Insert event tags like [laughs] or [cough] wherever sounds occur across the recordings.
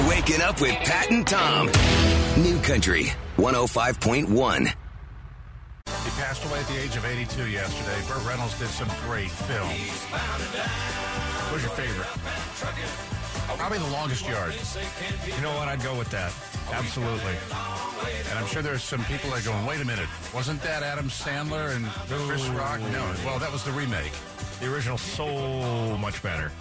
You're waking up with Pat and Tom. New Country 105.1. He passed away at the age of 82 yesterday. Burt Reynolds did some great films. What's your favorite? Probably The Longest Yard. You know what? I'd go with that. Absolutely. And I'm sure there's some people that are going, wait a minute, wasn't that Adam Sandler and Chris Rock? No, well, that was the remake. The original so much better.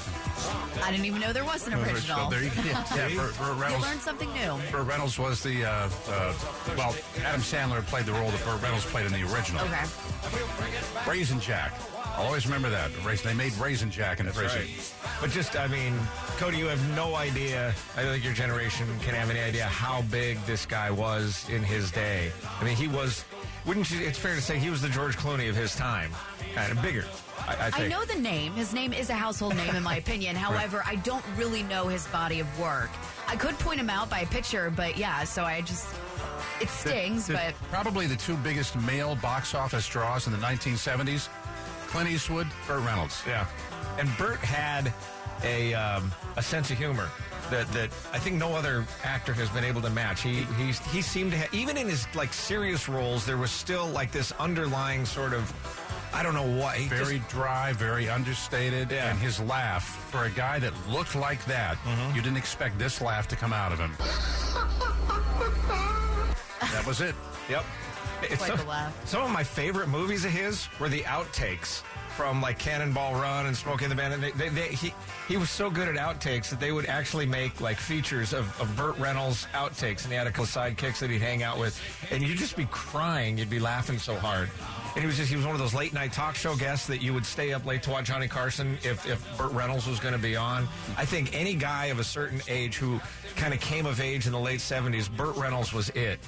I didn't even know there was an original. There you go. Yeah, [laughs] Burt, Burt You Reynolds. learned something new. Burt Reynolds was the, uh, uh, well, Adam Sandler played the role that Burt Reynolds played in the original. Okay. Raisin Jack. I'll always remember that. They made Raisin Jack in prison. But just, I mean, Cody, you have no idea. I don't think your generation can have any idea how big this guy was in his day. I mean, he was, wouldn't you, it's fair to say he was the George Clooney of his time. Kind of bigger, I, I I know the name. His name is a household name, in my [laughs] opinion. However, I don't really know his body of work. I could point him out by a picture, but yeah, so I just. It stings, The- but probably the two biggest male box office draws in the 1970s: Clint Eastwood, Burt Reynolds. Yeah, and Burt had a um, a sense of humor that that I think no other actor has been able to match. He he he seemed to have even in his like serious roles, there was still like this underlying sort of I don't know what Very just- dry, very understated, Yeah. and his laugh for a guy that looked like that, Mm-hmm. you didn't expect this laugh to come out of him. [laughs] that was it. Yep. [laughs] It's some, the laugh. some of my favorite movies of his were the outtakes from like Cannonball Run and Smokey and the Bandit. They, they, they, he he was so good at outtakes that they would actually make like features of, of Burt Reynolds outtakes, and he had a couple of sidekicks that he'd hang out with, and you'd just be crying, you'd be laughing so hard. And he was just he was one of those late night talk show guests that you would stay up late to watch Johnny Carson if if Burt Reynolds was going to be on. I think any guy of a certain age who kind of came of age in the late seventies, Burt Reynolds was it.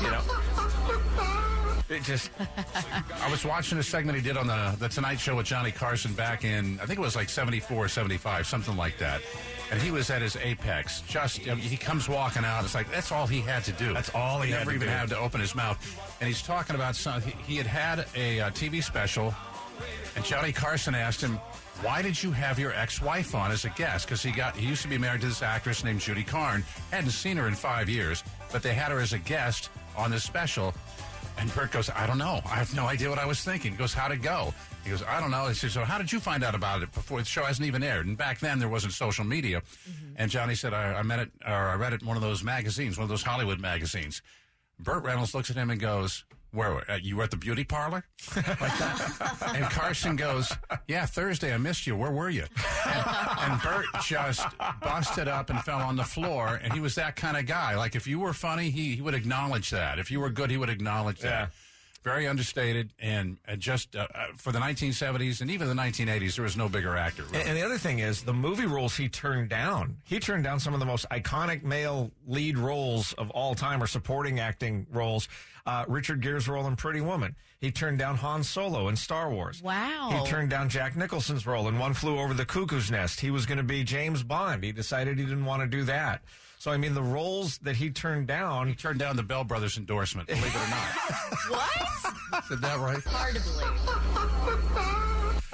You know. It just I was watching a segment he did on the, the Tonight Show with Johnny Carson back in, I think it was like 74, 75, something like that. And he was at his apex. Just, you know, he comes walking out. It's like, that's all he had to do. That's all he had never to even do. had to open his mouth. And he's talking about some, he, he had had a uh, TV special, and Johnny Carson asked him, why did you have your ex-wife on as a guest? Because he got he used to be married to this actress named Judy Carne. Hadn't seen her in five years, but they had her as a guest on this special. And Burt goes, I don't know. I have no idea what I was thinking. He goes, how'd it go? He goes, I don't know. He says, so how did you find out about it before the show hasn't even aired? And back then there wasn't social media. Mm-hmm. And Johnny said, I, I met it, or I read it in one of those magazines, one of those Hollywood magazines. Burt Reynolds looks at him and goes, where, uh, you were at the beauty parlor? like [laughs] that? and Carson goes, yeah, Thursday, I missed you. Where were you? And, and Burt just busted up and fell on the floor. And he was that kind of guy. Like, if you were funny, he, he would acknowledge that. If you were good, he would acknowledge that. Yeah. Very understated. And uh, just uh, uh, for the 1970s and even the 1980s, there was no bigger actor. really. And, and the other thing is the movie roles he turned down. He turned down some of the most iconic male lead roles of all time, or supporting acting roles. Uh, Richard Gere's role in Pretty Woman. He turned down Han Solo in Star Wars. Wow. He turned down Jack Nicholson's role in One Flew Over the Cuckoo's Nest. He was going to be James Bond. He decided he didn't want to do that. So I mean, the roles that he turned down. he turned down the Bell Brothers endorsement, believe it or not. [laughs] what? Said that right? Hard to believe.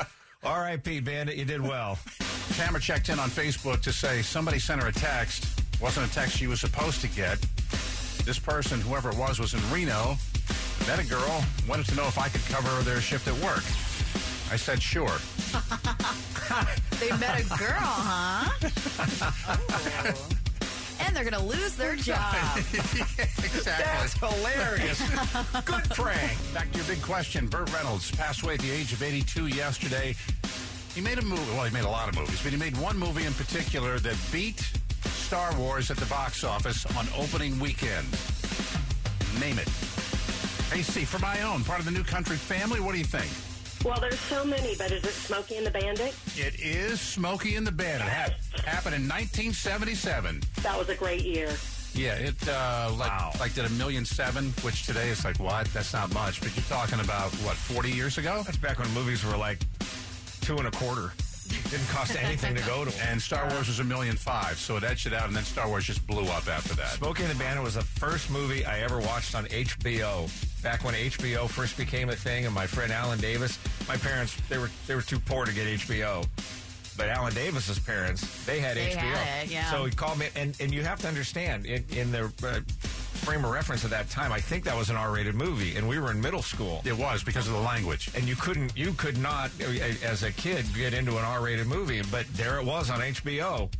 [laughs] All right, Pete Bandit, you did well. Tamara checked in on Facebook to say somebody sent her a text. Wasn't a text she was supposed to get. This person, whoever it was, was in Reno, met a girl, wanted to know if I could cover their shift at work. I said sure. [laughs] They met a girl, huh? Oh. And they're going to lose their job. [laughs] exactly. That's hilarious. Good prank. Back to your big question. Burt Reynolds passed away at the age of 82 yesterday. He made a movie. Well, he made a lot of movies, but he made one movie in particular that beat Star Wars at the box office on opening weekend. Name it. AC, for my own, part of the New Country family, what do you think? Well, there's so many, but is it Smokey and the Bandit? It is Smokey and the Bandit. It happened in 1977. That was a great year. Yeah, it uh, like Wow. like did a million seven, which today is like what? That's not much. But you're talking about what? 40 years ago? That's back when movies were like two and a quarter. Didn't cost anything to go to. And Star Wars was a million five, so it edged it out, and then Star Wars just blew up after that. Smokey and the Bandit was the first movie I ever watched on HBO. Back when HBO first became a thing, and my friend Alan Davis, my parents they were they were too poor to get HBO, but Alan Davis's parents, they had They HBO. had it, yeah. So he called me, and, and you have to understand, in, in the uh, frame of reference at that time, I think that was an R-rated movie, and we were in middle school. It was because of the language. And you couldn't, you could not, uh, as a kid, get into an R-rated movie. But there it was on HBO,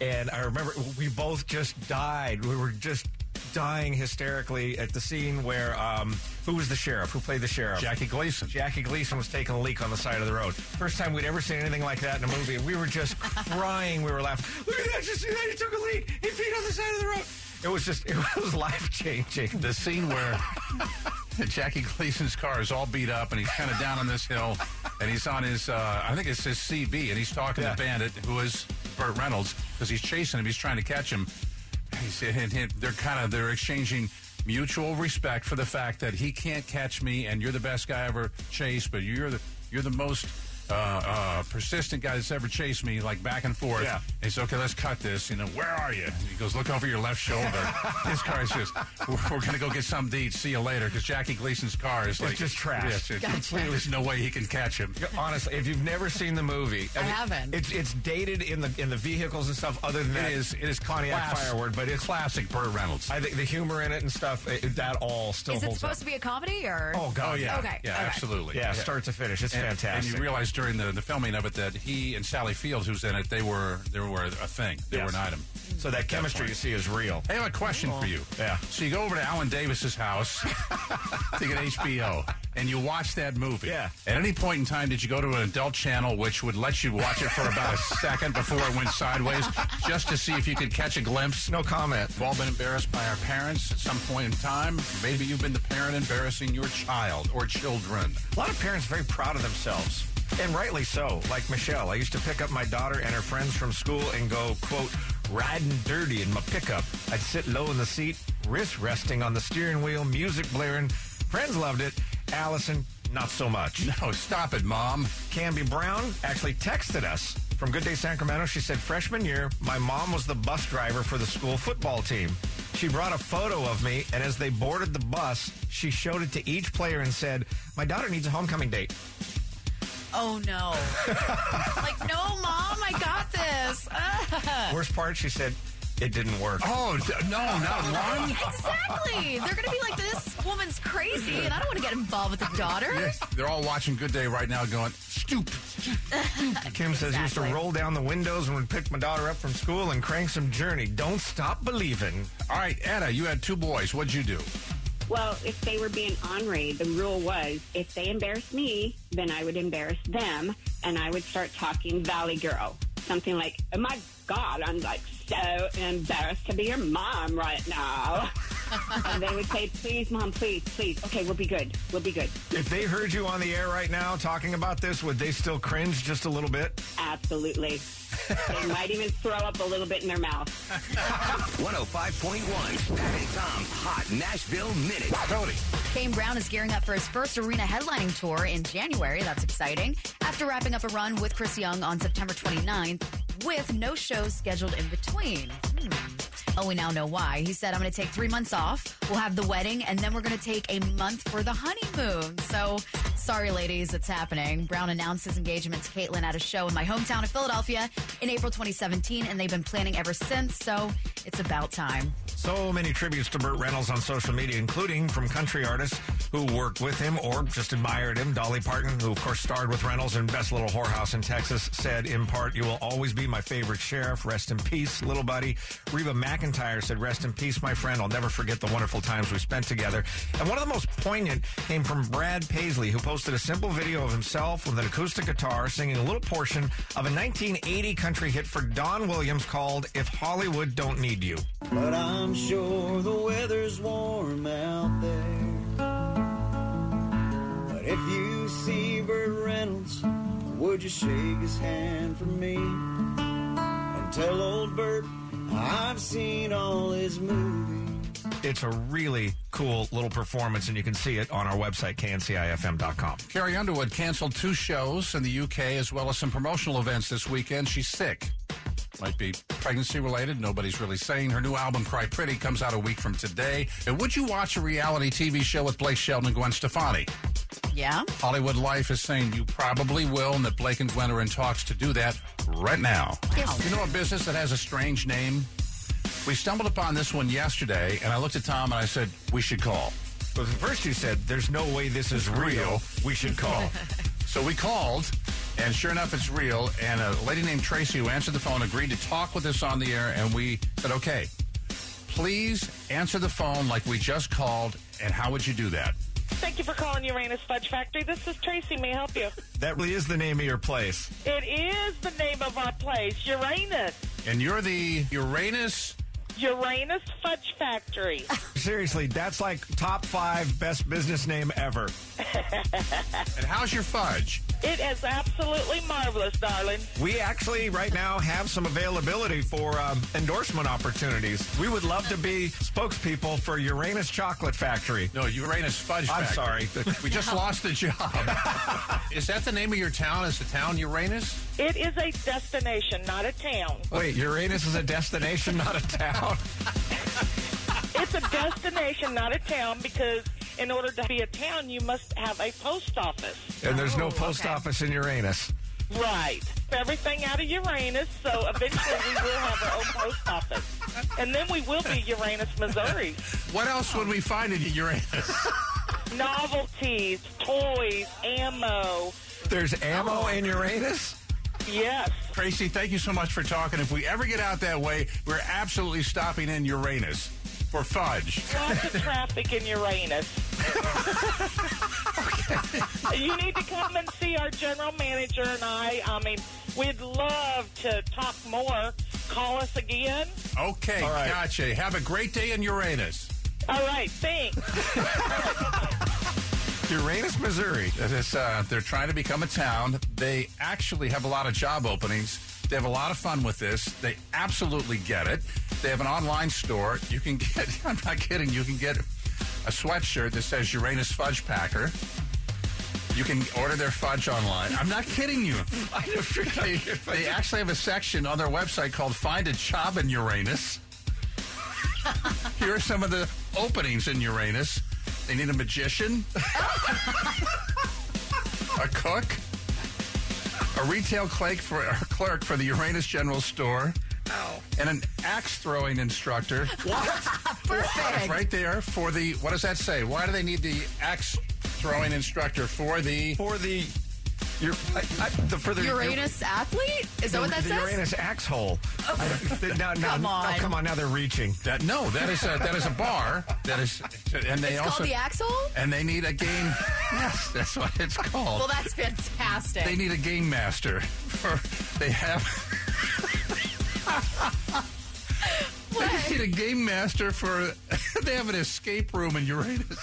and I remember we both just died. We were just dying hysterically at the scene where um, who was the sheriff? Who played the sheriff? Jackie Gleason. Jackie Gleason was taking a leak on the side of the road. First time we'd ever seen anything like that in a movie, we were just [laughs] crying. We were laughing. Look at that! Just see that! He took a leak. He peed on the side of the road. It was just, it was [laughs] life changing. The scene where Jackie Gleason's car is all beat up and he's kind of down on this hill and he's on his, uh, I think it's his CB, and he's talking Yeah. to Bandit, who is Burt Reynolds, because he's chasing him. He's trying to catch him. He's, and, and they're kind of they're exchanging mutual respect for the fact that he can't catch me, and you're the best guy I ever chased, but you're the you're the most uh, uh, persistent guy that's ever chased me, like back and forth. Yeah. And he said, okay, let's cut this. You know, where are you? And he goes, look over your left [laughs] shoulder. His car is just, we're, we're going to go get something to eat. See you later. Because Jackie Gleason's car is like, just trash. Yes, it's Gotcha. completely, there's no way he can catch him. Honestly, if you've never seen the movie, I haven't. It's it's dated in the in the vehicles and stuff. Other than It that, is, it is Pontiac class- Firebird, but it's classic Burt Reynolds. I think the humor in it and stuff it, that all still Is it supposed up. to be a comedy or? Oh God, Oh yeah, Okay, yeah, okay. absolutely. yeah, start to finish, it's And, fantastic. and you realize during the, the filming of it that he and Sally Fields, who's in it, they were they were a thing. They Yes. were an item. Mm-hmm. so that chemistry you see is real. I have a question for you. Yeah. So you go over to Alan Davis's house [laughs] to get HBO, and you watch that movie. Yeah. At any point in time, did you go to an adult channel which would let you watch it for about a [laughs] second before it went sideways, just to see if you could catch a glimpse? No comment. We've all been embarrassed by our parents at some point in time. Maybe you've been the parent embarrassing your child or children. A lot of parents very proud of themselves. And rightly so. Like Michelle, I used to pick up my daughter and her friends from school and go, quote, riding dirty in my pickup. I'd sit low in the seat, wrist resting on the steering wheel, music blaring. Friends loved it. Allison, not so much. [laughs] No, stop it, Mom. Cambi Brown actually texted us from Good Day Sacramento. She said, freshman year, my mom was the bus driver for the school football team. She brought a photo of me, and as they boarded the bus, she showed it to each player and said, My daughter needs a homecoming date. Oh no! [laughs] like no, mom, I got this. Ah. [laughs] Worst part, she said, it didn't work. Oh, d- no, not [laughs] one. exactly. They're gonna be like, this woman's crazy, and I don't want to get involved with the daughter. They're all watching Good Day right now going, stupid. Kim says, used to roll down the windows and would pick my daughter up from school and crank some journey. Don't stop believing. All right, Anna, you had two boys. What'd you do? Well, if they were being ornery, the rule was if they embarrassed me, then I would embarrass them, and I would start talking Valley Girl. Something like, oh my God, I'm like so embarrassed to be your mom right now. [laughs] and they would say, please, mom, please, please. Okay, we'll be good. We'll be good. If they heard you on the air right now talking about this, would they still cringe just a little bit? Absolutely. they [laughs] might even throw up a little bit in their mouth. 105.1 Pat and Tom's Hot Nashville Minute. Cody. Kane Brown is gearing up for his first arena headlining tour in January. That's exciting. After wrapping up a run with Chris Young on September 29th, with no shows scheduled in between. Hmm. Oh, we now know why. He said, I'm going to take three months off. We'll have the wedding, and then we're going to take a month for the honeymoon. So, sorry, ladies, it's happening. Brown announced his engagement to Katelyn at a show in my hometown of Philadelphia in April 2017, and they've been planning ever since. So, it's about time. So many tributes to Burt Reynolds on social media, including from country artists who worked with him or just admired him. Dolly Parton, who of course starred with Reynolds in Best Little Whorehouse in Texas, said in part, You will always be my favorite sheriff. Rest in peace, little buddy. Reba McEntire said, Rest in peace, my friend. I'll never forget the wonderful times we spent together. And one of the most poignant came from Brad Paisley, who posted a simple video of himself with an acoustic guitar singing a little portion of a 1980 country hit for Don Williams called If Hollywood Don't Need You. But I'm sure the weather's warm out there. But if you see Burt Reynolds, would you shake his hand for me? And tell old Burt I've seen all his movies. It's a really cool little performance, and you can see it on our website, kncifm.com. Carrie Underwood canceled two shows in the UK as well as some promotional events this weekend. She's sick. Might be pregnancy related. Nobody's really saying. Her new album, Cry Pretty, comes out a week from today. And would you watch a reality TV show with Blake Shelton and Gwen Stefani? Yeah? Hollywood Life is saying you probably will, and that Blake and Gwen are in talks to do that right now. You know a business that has a strange name? We stumbled upon this one yesterday, and I looked at Tom and I said, we should call. But first you said, there's no way this is real. We should call. [laughs] So we called, and sure enough, it's real. And a lady named Tracy who answered the phone agreed to talk with us on the air, and we said, okay, please answer the phone like we just called, and how would you do that? Thank you for calling Uranus Fudge Factory. This is Tracy. May I help you? [laughs] that really is the name of your place. It is the name of our place, Uranus. And you're the Uranus. Uranus Fudge Factory. [laughs] Seriously, that's like top five best business name ever. [laughs] And how's your fudge? it is absolutely marvelous, darling. We actually right now have some availability for um, endorsement opportunities. We would love to be spokespeople for Uranus Chocolate Factory. No, Uranus Fudge I'm Factory. sorry. We just lost the job. [laughs] Is that the name of your town? Is the town Uranus? It is a destination, not a town. Wait, Uranus is a destination, not a town. [laughs] It's a destination, not a town, because in order to be a town, you must have a post office. And there's no Oh, post okay. office in Uranus. Right. Everything out of Uranus, so eventually we will have our own post office. And then we will be Uranus, Missouri. What else would we find in Uranus? [laughs] Novelties, toys, ammo. There's ammo in Uranus? Yes. Tracy, thank you so much for talking. If we ever get out that way, we're absolutely stopping in Uranus for fudge. Lots of traffic in Uranus. You need to come and see our general manager and I. I mean, we'd love to talk more. Call us again. Okay, All right. gotcha. Have a great day in Uranus. All right, thanks. [laughs] Uranus, Missouri. Uh, they're trying to become a town. They actually have a lot of job openings. They have a lot of fun with this. They absolutely get it. They have an online store. You can [laughs] get, I'm not kidding, you can get a sweatshirt that says Uranus Fudge Packer. You can order their fudge online. I'm not kidding you. [laughs] they actually have a section on their website called Find a Job in Uranus. [laughs] Here are some of the openings in Uranus. They need a magician, a cook, a retail clerk for, a clerk for the Uranus General Store, and an axe throwing instructor. [laughs] Perfect. Right there for the, what does that say? Why do they need the axe throwing instructor for the. For the. Your, I, I, the, for the Uranus athlete? Is that what that the says? Uranus axe hole. I- they- now, now, Come now, on. come on, now they're reaching. That no, that is a that is a bar. That is, and they It's also called the Axhole? and they need a game. yes, that's what it's called. Well, that's fantastic. they need a game master. For they have [laughs] they need a game master for. [laughs] They have an escape room in Uranus.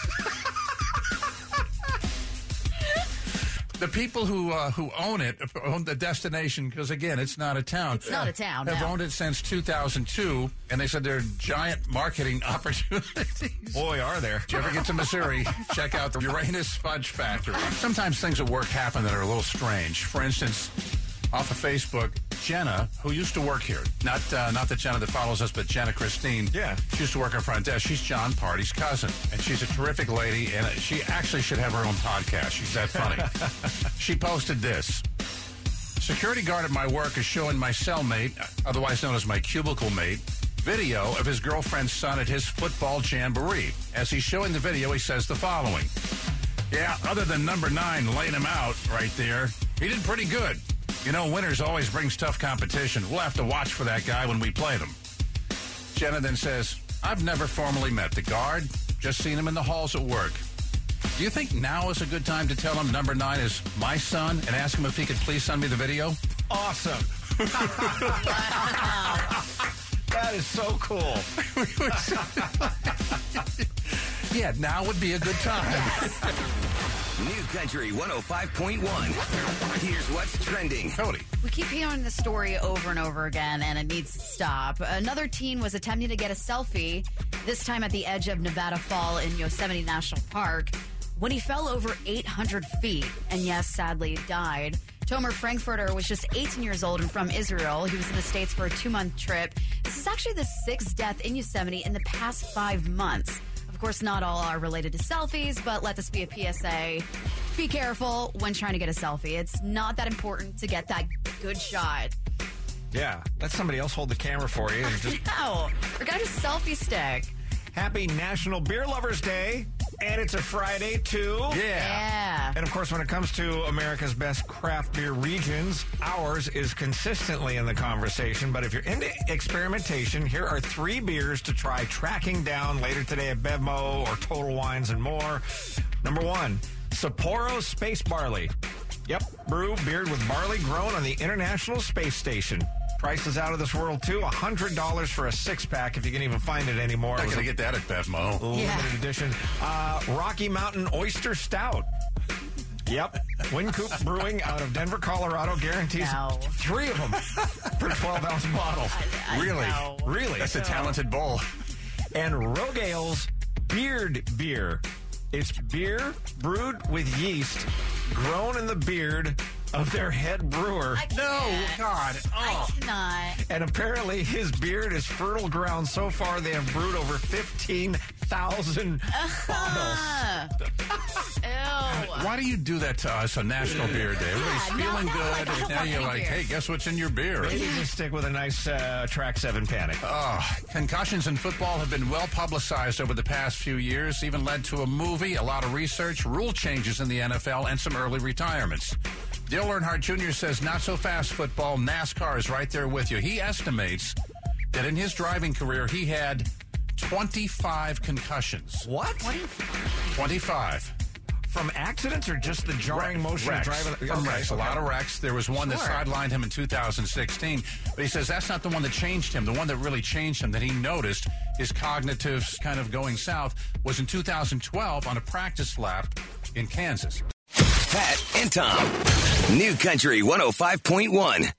The people who uh, who own it own the destination because again, it's not a town. It's not a town, Have no. owned it since 2002, and they said there are giant marketing [laughs] opportunities. Boy, are there. If you ever get to Missouri, [laughs] check out the Uranus Fudge Factory. Sometimes things at work happen that are a little strange. For instance, off of Facebook, Jenna, who used to work here, not uh, not the Jenna that follows us, but Jenna Christine. Yeah. She used to work on front desk. She's John Party's cousin, and she's a terrific lady, and she actually should have her own podcast. She's that funny. [laughs] she posted this. Security guard at my work is showing my cellmate, otherwise known as my cubicle mate, video of his girlfriend's son at his football jamboree. As he's showing the video, he says the following. Yeah, other than number nine laying him out right there, he did pretty good. You know, winners always brings tough competition. We'll have to watch for that guy when we play them. Jenna then says, I've never formally met the guard, just seen him in the halls at work. Do you think now is a good time to tell him number nine is my son and ask him if he could please send me the video? Awesome. [laughs] that is so cool. [laughs] [laughs] yeah, now would be a good time. New Country 105.1. Here's what's trending. Cody. We keep hearing the story over and over again, and it needs to stop. Another teen was attempting to get a selfie, this time at the edge of Nevada Fall in Yosemite National Park, when he fell over 800 feet and, yes, sadly died. Tomer Frankfurter was just 18 years old and from Israel. He was in the States for a two month trip. This is actually the sixth death in Yosemite in the past five months. Of course, not all are related to selfies, but let this be a PSA. be careful when trying to get a selfie. It's not that important to get that good shot. Yeah, let somebody else hold the camera for you. And just [laughs] No, or got a selfie stick. happy National Beer Lovers Day, and it's a Friday too. Yeah. Yeah. And of course, when it comes to America's best craft beer regions, ours is consistently in the conversation. But if you're into experimentation, here are three beers to try tracking down later today at Bevmo or Total Wines and more. Number one, Sapporo Space Barley. Yep, brew beer with barley grown on the International Space Station. Price is out of this world too. $100 for a six pack if you can even find it anymore. Not It going to a get that at Bevmo. limited Yeah. edition. Uh, Rocky Mountain Oyster Stout. Yep. Wynkoop Brewing out of Denver, Colorado guarantees No. three of them per 12 ounce [laughs] bottle. Really? know. Really? That's a talented bowl. And Rogue Ale's Beard Beer. It's beer brewed with yeast grown in the beard of their head brewer. I can't. God. I cannot. And apparently his beard is fertile ground. So far, they have brewed over 15,000 bottles. Uh, ew. Why do you do that to us on National Beer Day? Everybody's no, feeling no, I good. don't and now want you're any like, beer. hey, guess what's in your beer? Maybe just stick with a nice uh, track seven panic. Oh, concussions in football have been well publicized over the past few years, even led to a movie, a lot of research, rule changes in the NFL, and some early retirements. Dale Earnhardt Jr. says not so fast football. NASCAR is right there with you. He estimates that in his driving career, he had 25 concussions. What? 25. From accidents or just the jarring motion Wrecks. of driving? From Okay, wrecks. A lot of wrecks. There was one that sidelined him in 2016, but he says that's not the one that changed him. The one that really changed him, that he noticed his cognitives kind of going south, was in 2012 on a practice lap in Kansas. Pat and Tom. New Country 105.1.